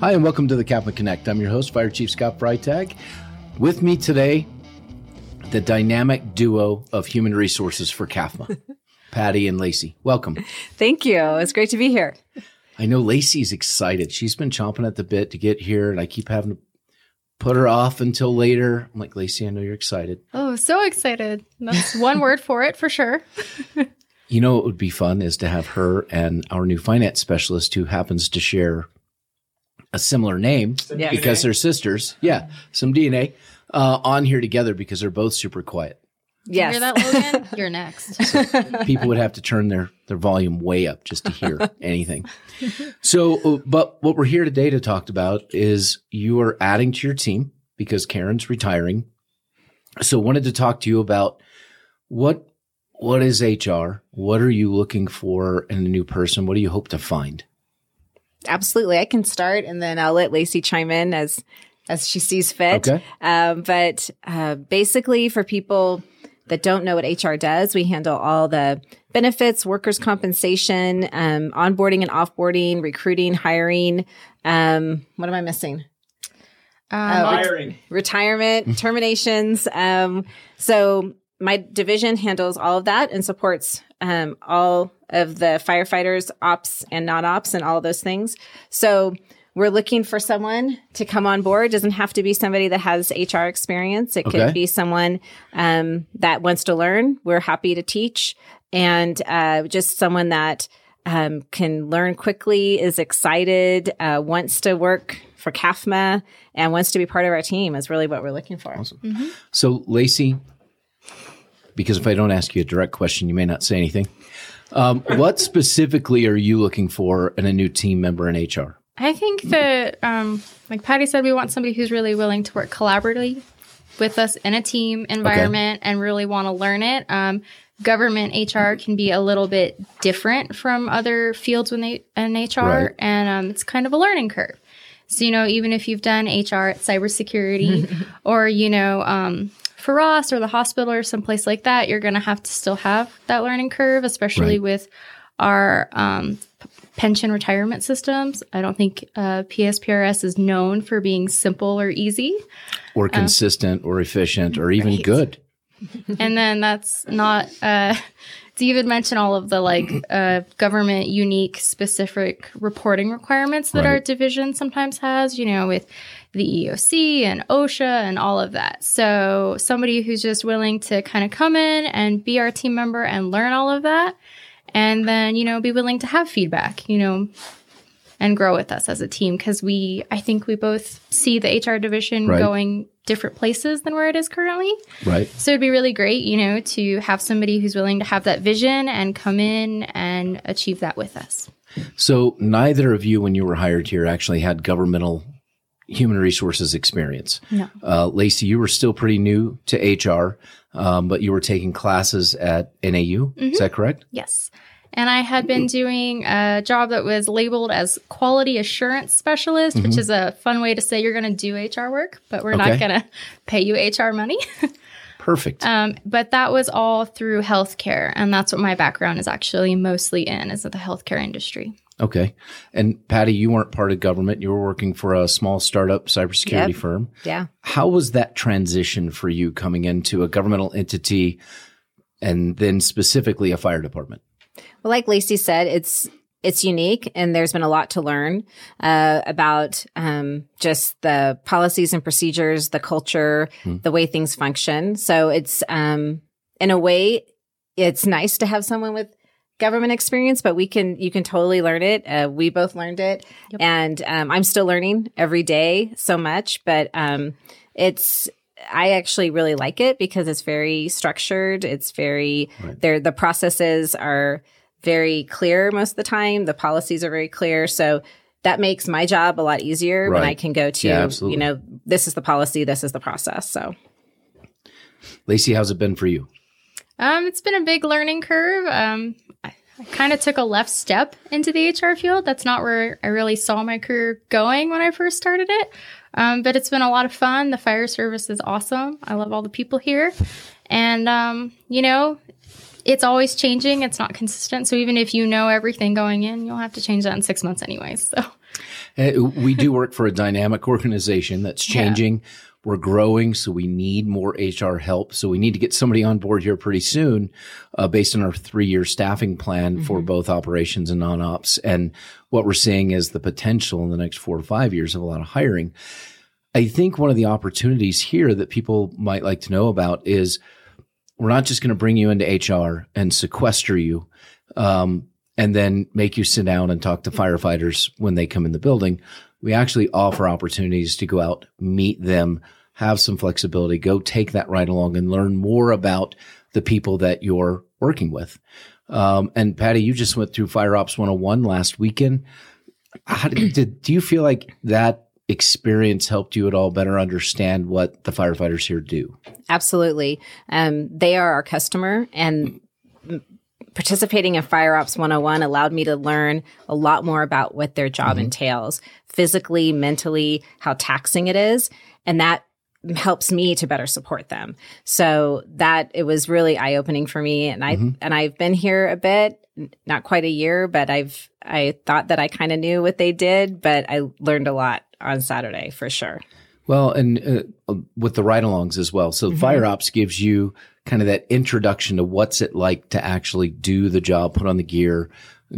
Hi, and welcome to the CAFMA Connect. I'm your host, Fire Chief Scott Freitag. With me today, the dynamic duo of human resources for CAFMA, Patty and Lacie. Welcome. Thank you. It's great to be here. I know Lacie's excited. She's been chomping at the bit to get here, and I keep having to put her off until later. I'm like, Lacie, I know you're excited. Oh, so excited. That's one word for it for sure. You know, what would be fun is to have her and our new finance specialist who happens to share a similar name Yes. because they're sisters. Yeah, some DNA uh, on here together because they're both super quiet. Yes. Hear that, Logan? You're next. People would have to turn their their volume way up just to hear anything. So, uh, but what we're here today to talk about is you are adding to your team because Karen's retiring. So, wanted to talk to you about what what is HR? What are you looking for in a new person? What do you hope to find? Absolutely. I can start and then I'll let Lacie chime in as as she sees fit. Okay. Um, but uh, basically, for people that don't know what HR does, we handle all the benefits, workers' compensation, um, onboarding and offboarding, recruiting, hiring. Um, what am I missing? Um, retirement, terminations. Um, so my division handles all of that and supports um, all of the firefighters, ops and non-ops, and all of those things. So we're looking for someone to come on board. Doesn't have to be somebody that has HR experience. It Okay. could be someone um, that wants to learn. We're happy to teach, and uh, just someone that um, can learn quickly, is excited, uh, wants to work for CAFMA, and wants to be part of our team. Is really what we're looking for. Awesome. So, Lacie, because if I don't ask you a direct question, you may not say anything. Um, what specifically are you looking for in a new team member in HR? I think that, um, like Patty said, we want somebody who's really willing to work collaboratively with us in a team environment and really want to learn it. Um, government HR can be a little bit different from other fields in, a- in HR, Right. and um, it's kind of a learning curve. So, you know, even if you've done HR at cybersecurity or, you know, um, for Ross or the hospital or someplace like that, you're going to have to still have that learning curve, especially Right. with our um, p- pension retirement systems. I don't think uh, PSPRS is known for being simple or easy. Or consistent or efficient or even Right. good? and then that's not uh David mentioned all of the like uh government unique specific reporting requirements that our division sometimes has, you know, with the EOC and OSHA and all of that. So somebody who's just willing to kind of come in and be our team member and learn all of that and then, you know, be willing to have feedback, you know, and grow with us as a team because we I think we both see the HR division Right. going different places than where it is currently. Right. So it'd be really great, you know, to have somebody who's willing to have that vision and come in and achieve that with us. So, neither of you, when you were hired here, actually had governmental human resources experience. No. Uh, Lacie, you were still pretty new to HR, um, but you were taking classes at NAU. Is that correct? Yes. And I had been doing a job that was labeled as quality assurance specialist, which is a fun way to say you're going to do HR work, but we're Okay. not going to pay you HR money. Perfect. um, but that was all through healthcare. And that's what my background is actually mostly in, is the healthcare industry. Okay. And Patty, you weren't part of government. You were working for a small startup cybersecurity Yep. firm. Yeah. How was that transition for you coming into a governmental entity and then specifically a fire department? Well, like Lacie said, it's it's unique, and there's been a lot to learn uh, about um, just the policies and procedures, the culture, the way things function. So it's um, in a way, it's nice to have someone with government experience, but we can you can totally learn it. Uh, we both learned it, and um, I'm still learning every day so much. But um, it's I actually really like it because it's very structured. It's very there. The processes are very clear most of the time. The policies are very clear. So that makes my job a lot easier when I can go to, Yeah, you know, this is the policy, this is the process. So Lacie, how's it been for you? Um, it's been a big learning curve. Um, I, kind of took a left step into the HR field. That's not where I really saw my career going when I first started it. Um, but it's been a lot of fun. The fire service is awesome. I love all the people here. And, um, you know, it's always changing. It's not consistent. So even if you know everything going in, you'll have to change that in six months anyways. So Uh, we do work for a dynamic organization that's changing. Yeah. We're growing, so we need more HR help. So we need to get somebody on board here pretty soon, uh, based on our three-year staffing plan mm-hmm. for both operations and non-ops. And what we're seeing is the potential in the next four to five years of a lot of hiring. I think one of the opportunities here that people might like to know about is we're not just going to bring you into HR and sequester you um, and then make you sit down and talk to firefighters when they come in the building. We actually offer opportunities to go out, meet them, have some flexibility, go take that ride along and learn more about the people that you're working with. Um, and Patty, you just went through Fire Ops 101 last weekend. How did, did do you feel like that experience helped you at all better understand what the firefighters here do? Absolutely. Um, they are our customer and participating in Fire Ops 101 allowed me to learn a lot more about what their job mm-hmm. entails physically, mentally, how taxing it is. And that helps me to better support them. So that it was really eye opening for me. And I, mm-hmm. and I've been here a bit, not quite a year, but I've, I thought that I kind of knew what they did, but I learned a lot on Saturday for sure. Well, and uh, with the ride alongs as well. So mm-hmm. Fire Ops gives you kind of that introduction to what's it like to actually do the job, put on the gear,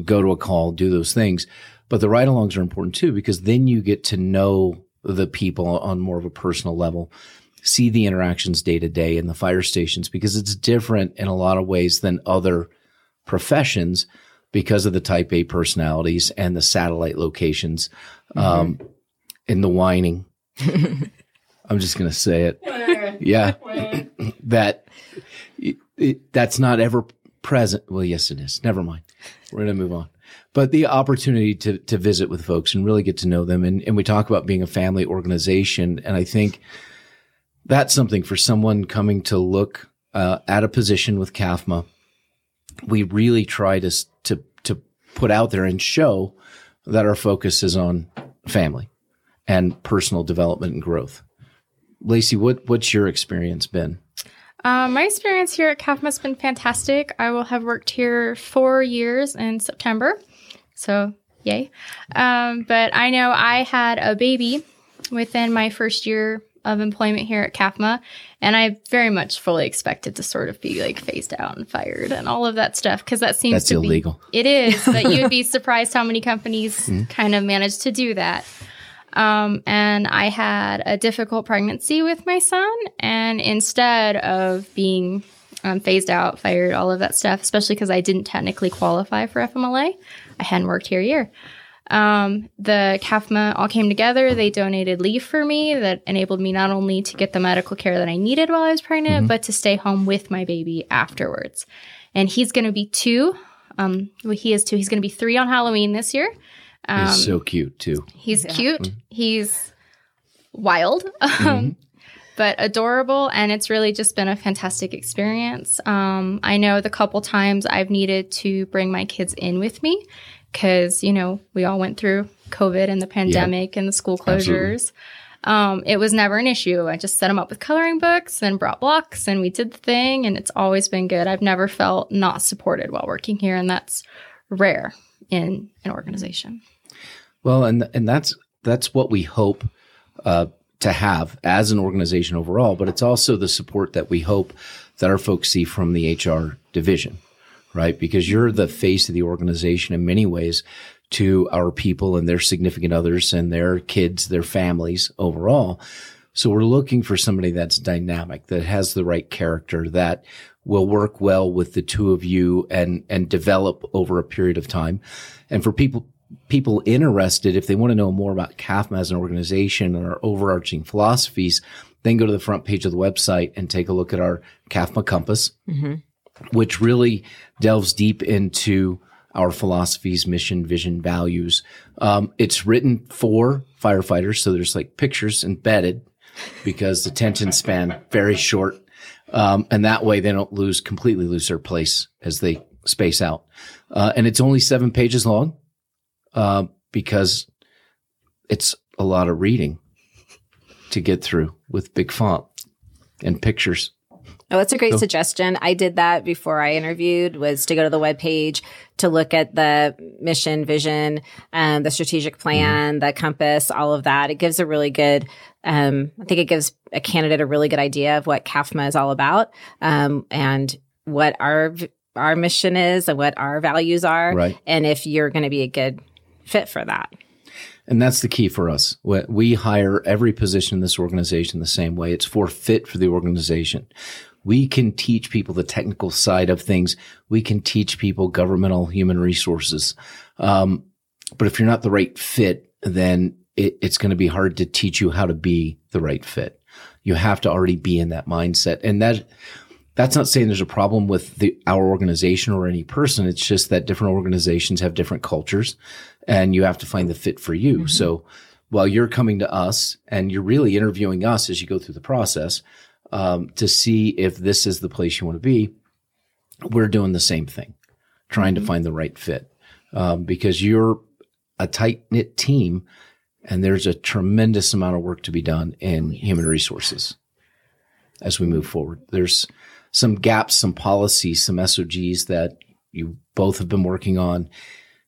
go to a call, do those things. But the ride alongs are important too, because then you get to know the people on more of a personal level, see the interactions day to day in the fire stations, because it's different in a lot of ways than other professions because of the type A personalities and the satellite locations. Mm-hmm. Um, in the whining. I'm just going to say it. yeah. that it, that's not ever present. Well, yes, it is. Never mind. We're going to move on. But the opportunity to, to visit with folks and really get to know them. And, and we talk about being a family organization. And I think that's something for someone coming to look uh, at a position with CAFMA. We really try to, to, to put out there and show that our focus is on family and personal development and growth. Lacie, what, what's your experience been? Um, my experience here at CAFMA has been fantastic. I will have worked here four years in September. So, yay. Um, but I know I had a baby within my first year of employment here at CAFMA, and I very much fully expected to sort of be like phased out and fired and all of that stuff because that seems That's to illegal. be it is, but you'd be surprised how many companies mm-hmm. kind of manage to do that. Um, and I had a difficult pregnancy with my son. And instead of being um, phased out, fired, all of that stuff, especially because I didn't technically qualify for FMLA, I hadn't worked here a year. Um, the CAFMA all came together. They donated leave for me that enabled me not only to get the medical care that I needed while I was pregnant, mm-hmm. but to stay home with my baby afterwards. And he's going to be two. Um, well, he is two. He's going to be three on Halloween this year. Um, he's so cute too. He's yeah. cute. Mm-hmm. He's wild, um, mm-hmm. but adorable, and it's really just been a fantastic experience. Um, I know the couple times I've needed to bring my kids in with me because you know we all went through COVID and the pandemic yeah. and the school closures. Um, it was never an issue. I just set them up with coloring books and brought blocks and we did the thing and it's always been good. I've never felt not supported while working here and that's rare in an organization. Well, and and that's that's what we hope uh, to have as an organization overall, but it's also the support that we hope that our folks see from the HR division, right? Because you're the face of the organization in many ways to our people and their significant others and their kids, their families overall. So we're looking for somebody that's dynamic, that has the right character, that will work well with the two of you and, and develop over a period of time. And for people, people interested, if they want to know more about CAFMA as an organization and our overarching philosophies, then go to the front page of the website and take a look at our CAFMA compass, mm-hmm. which really delves deep into our philosophies, mission, vision, values. Um, it's written for firefighters, so there's like pictures embedded because the attention span very short, um, and that way they don't lose completely lose their place as they space out. Uh, and it's only seven pages long uh, because it's a lot of reading to get through with big font and pictures. Oh, that's a great so, suggestion. I did that before I interviewed was to go to the web page to look at the mission, vision, um, the strategic plan, mm-hmm. the compass, all of that. It gives a really good, um, I think it gives a candidate a really good idea of what CAFMA is all about, um, and what our, our mission is and what our values are. Right. And if you're going to be a good fit for that. And that's the key for us. We hire every position in this organization the same way. It's for fit for the organization. We can teach people the technical side of things. We can teach people governmental human resources. Um, but if you're not the right fit, then it, it's going to be hard to teach you how to be the right fit. You have to already be in that mindset. And that, that's not saying there's a problem with the, our organization or any person. It's just that different organizations have different cultures and you have to find the fit for you. Mm-hmm. So while you're coming to us and you're really interviewing us as you go through the process, um, to see if this is the place you want to be, we're doing the same thing, trying mm-hmm. to find the right fit. Um, because you're a tight knit team and there's a tremendous amount of work to be done in human resources as we move forward. There's some gaps, some policies, some SOGs that you both have been working on,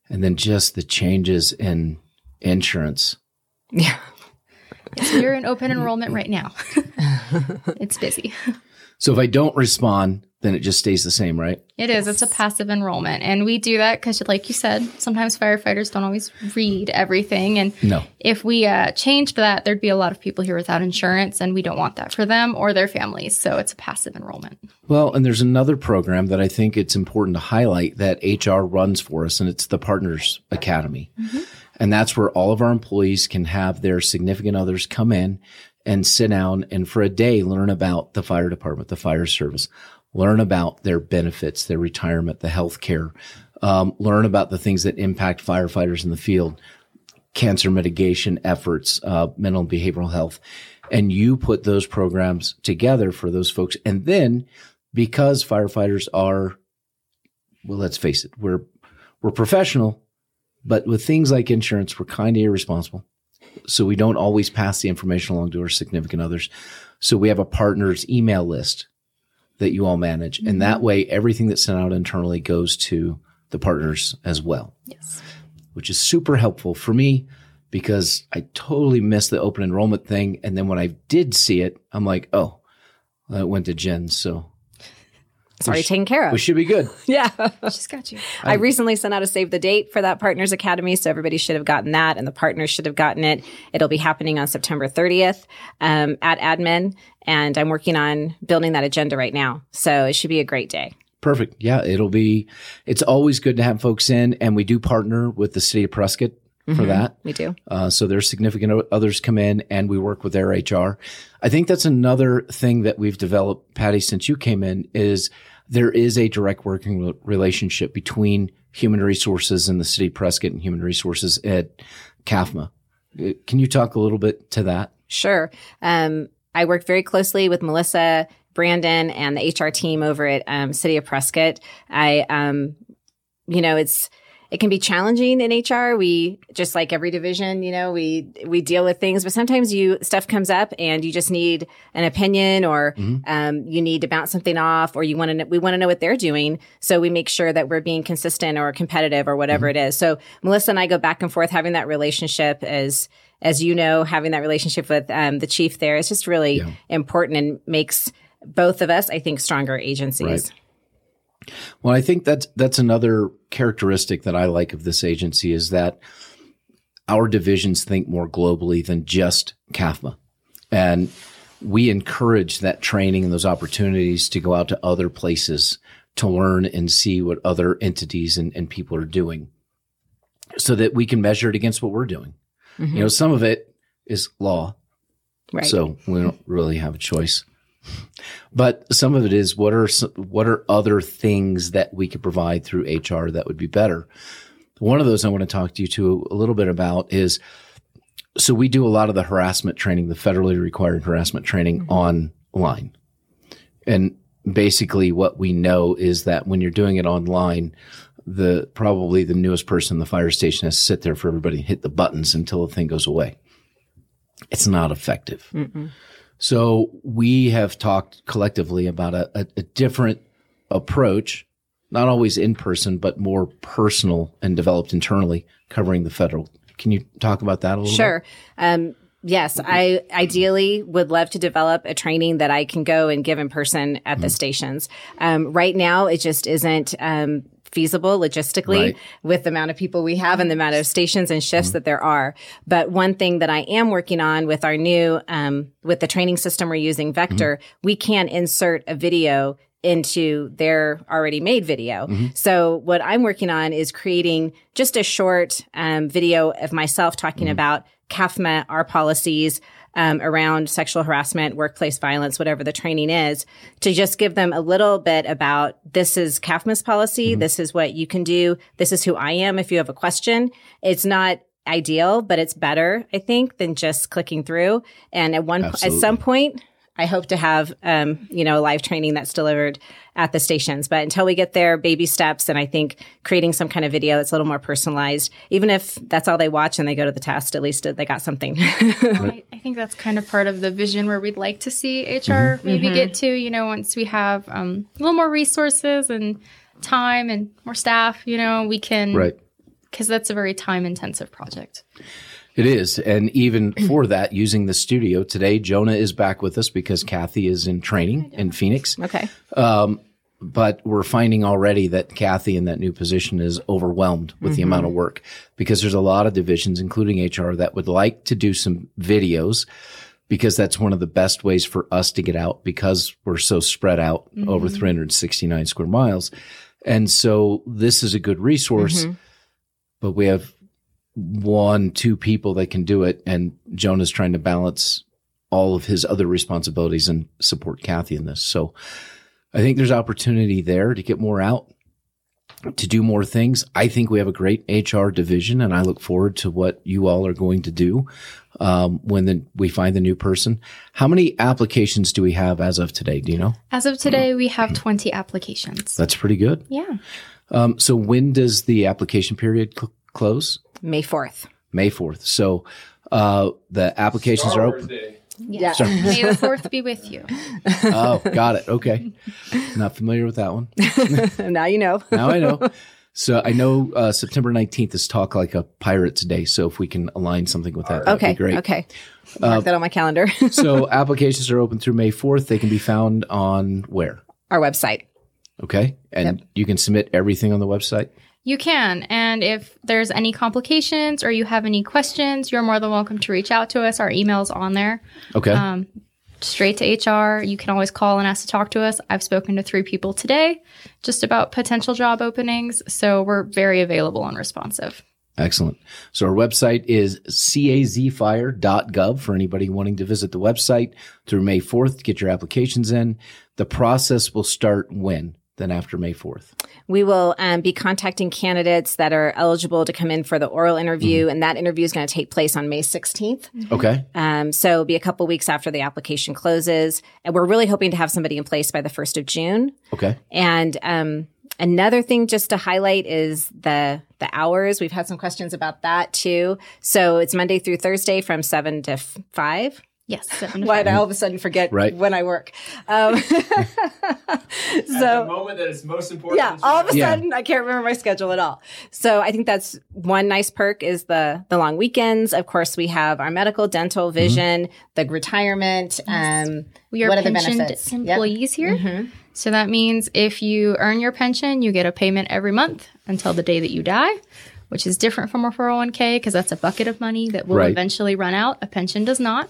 and then just the changes in insurance. Yeah. So you're in open enrollment right now. it's busy. So if I don't respond, then it just stays the same, right? It is. It's a passive enrollment. And we do that because, like you said, sometimes firefighters don't always read everything. And no. if we uh, changed that, there'd be a lot of people here without insurance, and we don't want that for them or their families. So it's a passive enrollment. Well, and there's another program that I think it's important to highlight that HR runs for us, and it's the Partners Academy. Mm-hmm. And that's where all of our employees can have their significant others come in and sit down and for a day learn about the fire department, the fire service, learn about their benefits, their retirement, the health care, um, learn about the things that impact firefighters in the field, cancer mitigation efforts, uh, mental and behavioral health. And you put those programs together for those folks. And then because firefighters are, well, let's face it, we're, we're professional but with things like insurance, we're kind of irresponsible. So we don't always pass the information along to our significant others. So we have a partner's email list that you all manage. Mm-hmm. And that mm-hmm. way, everything that's sent out internally goes to the partners as well. Yes. Which is super helpful for me because I totally missed the open enrollment thing. And then when I did see it, I'm like, oh, that went to Jen. So it's already taken care of. We should be good. yeah. She's got you. I recently sent out a save the date for that Partners Academy. So everybody should have gotten that and the partners should have gotten it. It'll be happening on September 30th um, at admin. And I'm working on building that agenda right now. So it should be a great day. Perfect. Yeah, it'll be, it's always good to have folks in. And we do partner with the city of Prescott for mm-hmm, that. We do. Uh, so there's significant others come in and we work with their HR. I think that's another thing that we've developed, Patty, since you came in is there is a direct working relationship between human resources and the city of Prescott and human resources at CAFMA. Uh, can you talk a little bit to that? Sure. Um, I work very closely with Melissa, Brandon, and the HR team over at um, City of Prescott. I, um, you know, it's it can be challenging in HR. We just like every division, you know, we we deal with things, but sometimes you stuff comes up and you just need an opinion or mm-hmm. um, you need to bounce something off or you want to we want to know what they're doing. So we make sure that we're being consistent or competitive or whatever mm-hmm. it is. So Melissa and I go back and forth having that relationship as as you know, having that relationship with um, the chief there is just really yeah. important and makes both of us, I think, stronger agencies. Right. Well, I think that's that's another characteristic that I like of this agency is that our divisions think more globally than just CAFMA. And we encourage that training and those opportunities to go out to other places to learn and see what other entities and, and people are doing so that we can measure it against what we're doing. Mm-hmm. You know, some of it is law. Right. So we don't really have a choice. But some of it is what are what are other things that we could provide through HR that would be better. One of those I want to talk to you to a little bit about is so we do a lot of the harassment training, the federally required harassment training mm-hmm. online. And basically what we know is that when you're doing it online, the probably the newest person in the fire station has to sit there for everybody hit the buttons until the thing goes away. It's not effective. Mm-mm. So we have talked collectively about a, a, a different approach, not always in person, but more personal and developed internally, covering the federal. Can you talk about that a little Sure. Um, yes, I ideally would love to develop a training that I can go and give in person at the stations. Um, right now, it just isn't. Um, feasible logistically Right. with the amount of people we have and the amount of stations and shifts that there are. But one thing that I am working on with our new, um, with the training system we're using, Vector, we can insert a video into their already made video. So what I'm working on is creating just a short um, video of myself talking about CAFMA, our policies um, around sexual harassment, workplace violence, whatever the training is, to just give them a little bit about this is CAFMA's policy, this is what you can do, this is who I am if you have a question. It's not ideal, but it's better, I think, than just clicking through. And at one, at some point, I hope to have, um, you know, live training that's delivered at the stations. But until we get there, baby steps. And I think creating some kind of video that's a little more personalized, even if that's all they watch and they go to the test, at least they got something. I, I think that's kind of part of the vision where we'd like to see HR maybe get to, you know, once we have um, a little more resources and time and more staff, you know, we can, Right. Because that's a very time intensive project. It is. And even for that, using the studio today, Jonah is back with us because Kathy is in training in Phoenix. okay. Um, but we're finding already that Kathy in that new position is overwhelmed with the amount of mm-hmm. work because there's a lot of divisions, including HR, that would like to do some videos because that's one of the best ways for us to get out because we're so spread out over mm-hmm. 369 square miles. And so this is a good resource, mm-hmm. but we have one, two people that can do it. And Jonah's trying to balance all of his other responsibilities and support Kathy in this. So I think there's opportunity there to get more out, to do more things. I think we have a great HR division and I look forward to what you all are going to do. Um, when the, we find the new person, how many applications do we have as of today? Do you know? As of today, we have 20 applications. That's pretty good. Yeah. Um, so when does the application period cl- close? May 4th. May 4th. So, uh, the applications are open. Yeah. May the 4th be with you. Oh, got it. Okay. Not familiar with that one. now you know. Now I know. So I know uh, September 19th is Talk Like a Pirates Day. So if we can align something with that, that'd Okay. be great. Okay. Mark that on my calendar. so applications are open through May 4th. They can be found on where? Our website. Okay. And you can submit everything on the website. You can. And if there's any complications or you have any questions, you're more than welcome to reach out to us. Our email's on there. Okay. Um, straight to HR. You can always call and ask to talk to us. I've spoken to three people today just about potential job openings. So we're very available and responsive. Excellent. So our website is cazfire.gov for anybody wanting to visit the website through May 4th to get your applications in. The process will start when? Then after May 4th. We will um, be contacting candidates that are eligible to come in for the oral interview, and that interview is going to take place on May 16th. Okay. Um, so it'll be a couple weeks after the application closes, and we're really hoping to have somebody in place by the 1st of June. Okay. And um, another thing just to highlight is the the hours. We've had some questions about that too. So it's Monday through Thursday from seven to f- five. Yes. Why five. did I all of a sudden forget Right. when I work? Um, At the moment that is most important. yeah, all of a Yeah. sudden I can't remember my schedule at all. So I think that's one nice perk is the the long weekends. Of course, we have our medical, dental, vision, the retirement. Um, We are what are the pensioned benefits? Yep. employees here. So that means if you earn your pension, you get a payment every month until the day that you die, which is different from a 401k because that's a bucket of money that will Right. eventually run out. A pension does not.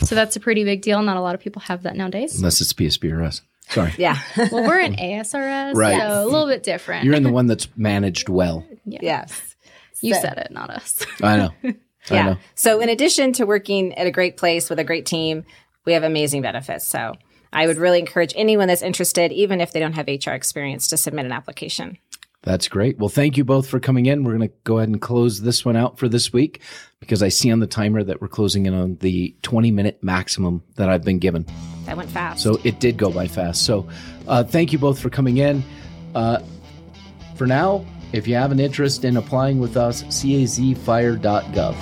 So that's a pretty big deal. Not a lot of people have that nowadays. Unless it's PSP or us. Sorry. Yeah. well, we're in ASRS, Right. so a little bit different. You're in the one that's managed well. yes. you so- said it, not us. I know. I Yeah. know. So in addition to working at a great place with a great team, we have amazing benefits. So I would really encourage anyone that's interested, even if they don't have HR experience, to submit an application. That's great. Well, thank you both for coming in. We're going to go ahead and close this one out for this week because I see on the timer that we're closing in on the 20 minute maximum that I've been given. That went fast. So it did go by fast. So uh, thank you both for coming in. Uh, for now, if you have an interest in applying with us, cazfire.gov.